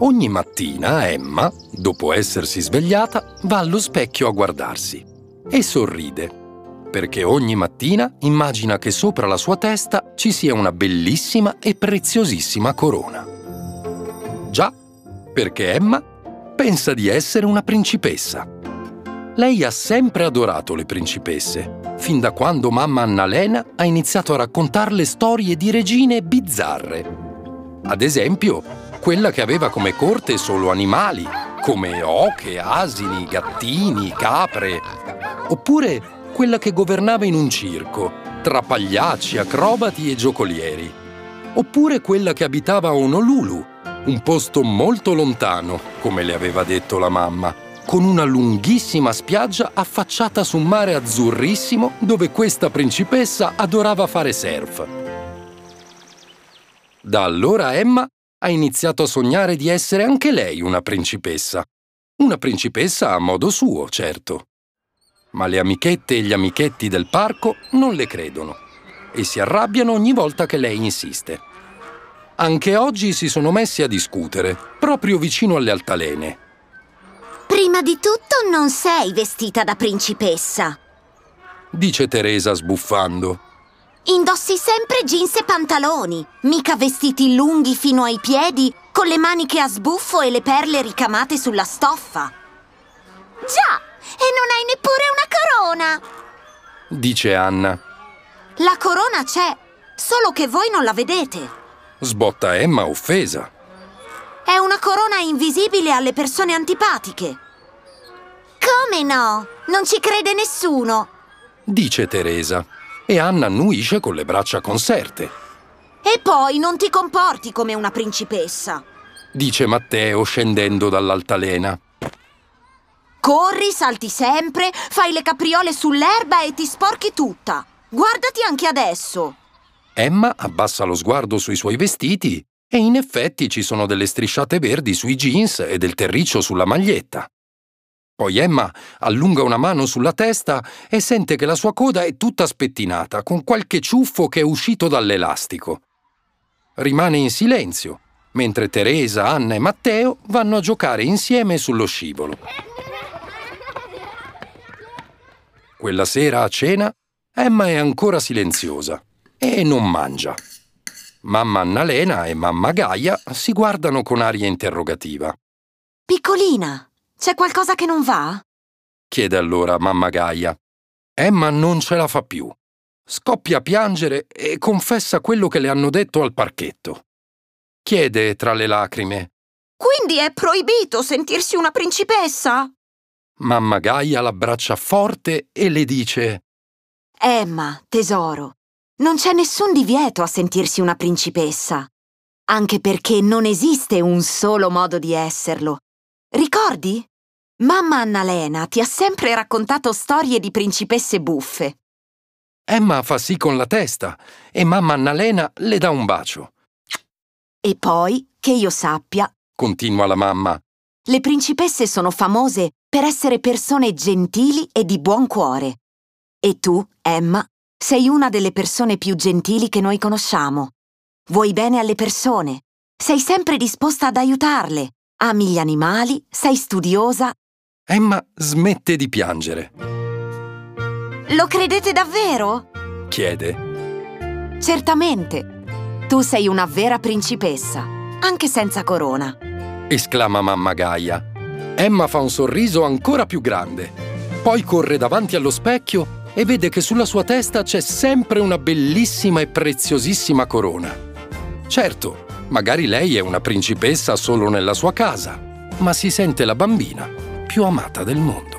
Ogni mattina Emma, dopo essersi svegliata, va allo specchio a guardarsi e sorride, perché ogni mattina immagina che sopra la sua testa ci sia una bellissima e preziosissima corona. Già, perché Emma pensa di essere una principessa. Lei ha sempre adorato le principesse, fin da quando mamma Annalena ha iniziato a raccontarle storie di regine bizzarre. Ad esempio, quella che aveva come corte solo animali, come oche, asini, gattini, capre. Oppure quella che governava in un circo, tra pagliacci, acrobati e giocolieri. Oppure quella che abitava a Honolulu, un posto molto lontano, come le aveva detto la mamma, con una lunghissima spiaggia affacciata su un mare azzurrissimo dove questa principessa adorava fare surf. Da allora Emma ha iniziato a sognare di essere anche lei una principessa. Una principessa a modo suo, certo. Ma le amichette e gli amichetti del parco non le credono e si arrabbiano ogni volta che lei insiste. Anche oggi si sono messi a discutere, proprio vicino alle altalene. Prima di tutto non sei vestita da principessa, dice Teresa sbuffando. Indossi sempre jeans e pantaloni, mica vestiti lunghi fino ai piedi, con le maniche a sbuffo e le perle ricamate sulla stoffa. Già, e non hai neppure una corona! Dice Anna. La corona c'è, solo che voi non la vedete. Sbotta Emma offesa. È una corona invisibile alle persone antipatiche. Come no? Non ci crede nessuno. Dice Teresa e Anna annuisce con le braccia conserte. E poi non ti comporti come una principessa, dice Matteo scendendo dall'altalena. Corri, salti sempre, fai le capriole sull'erba e ti sporchi tutta. Guardati anche adesso. Emma abbassa lo sguardo sui suoi vestiti e in effetti ci sono delle strisciate verdi sui jeans e del terriccio sulla maglietta. Poi Emma allunga una mano sulla testa e sente che la sua coda è tutta spettinata, con qualche ciuffo che è uscito dall'elastico. Rimane in silenzio, mentre Teresa, Anna e Matteo vanno a giocare insieme sullo scivolo. Quella sera a cena, Emma è ancora silenziosa e non mangia. Mamma Annalena e mamma Gaia si guardano con aria interrogativa. Piccolina, c'è qualcosa che non va? chiede allora mamma Gaia. Emma non ce la fa più. Scoppia a piangere e confessa quello che le hanno detto al parchetto. Chiede tra le lacrime. Quindi è proibito sentirsi una principessa? Mamma Gaia l'abbraccia forte e le dice Emma, tesoro, non c'è nessun divieto a sentirsi una principessa. Anche perché non esiste un solo modo di esserlo. Ricordi? Mamma Annalena ti ha sempre raccontato storie di principesse buffe. Emma fa sì con la testa e mamma Annalena le dà un bacio. E poi, che io sappia, continua la mamma, le principesse sono famose per essere persone gentili e di buon cuore. E tu, Emma, sei una delle persone più gentili che noi conosciamo. Vuoi bene alle persone, sei sempre disposta ad aiutarle Ami gli animali, sei studiosa. Emma smette di piangere. Lo credete davvero? chiede. Certamente. Tu sei una vera principessa, anche senza corona. esclama mamma Gaia. Emma fa un sorriso ancora più grande. Poi corre davanti allo specchio e vede che sulla sua testa c'è sempre una bellissima e preziosissima corona. Certo, Magari lei è una principessa solo nella sua casa, ma si sente la bambina più amata del mondo.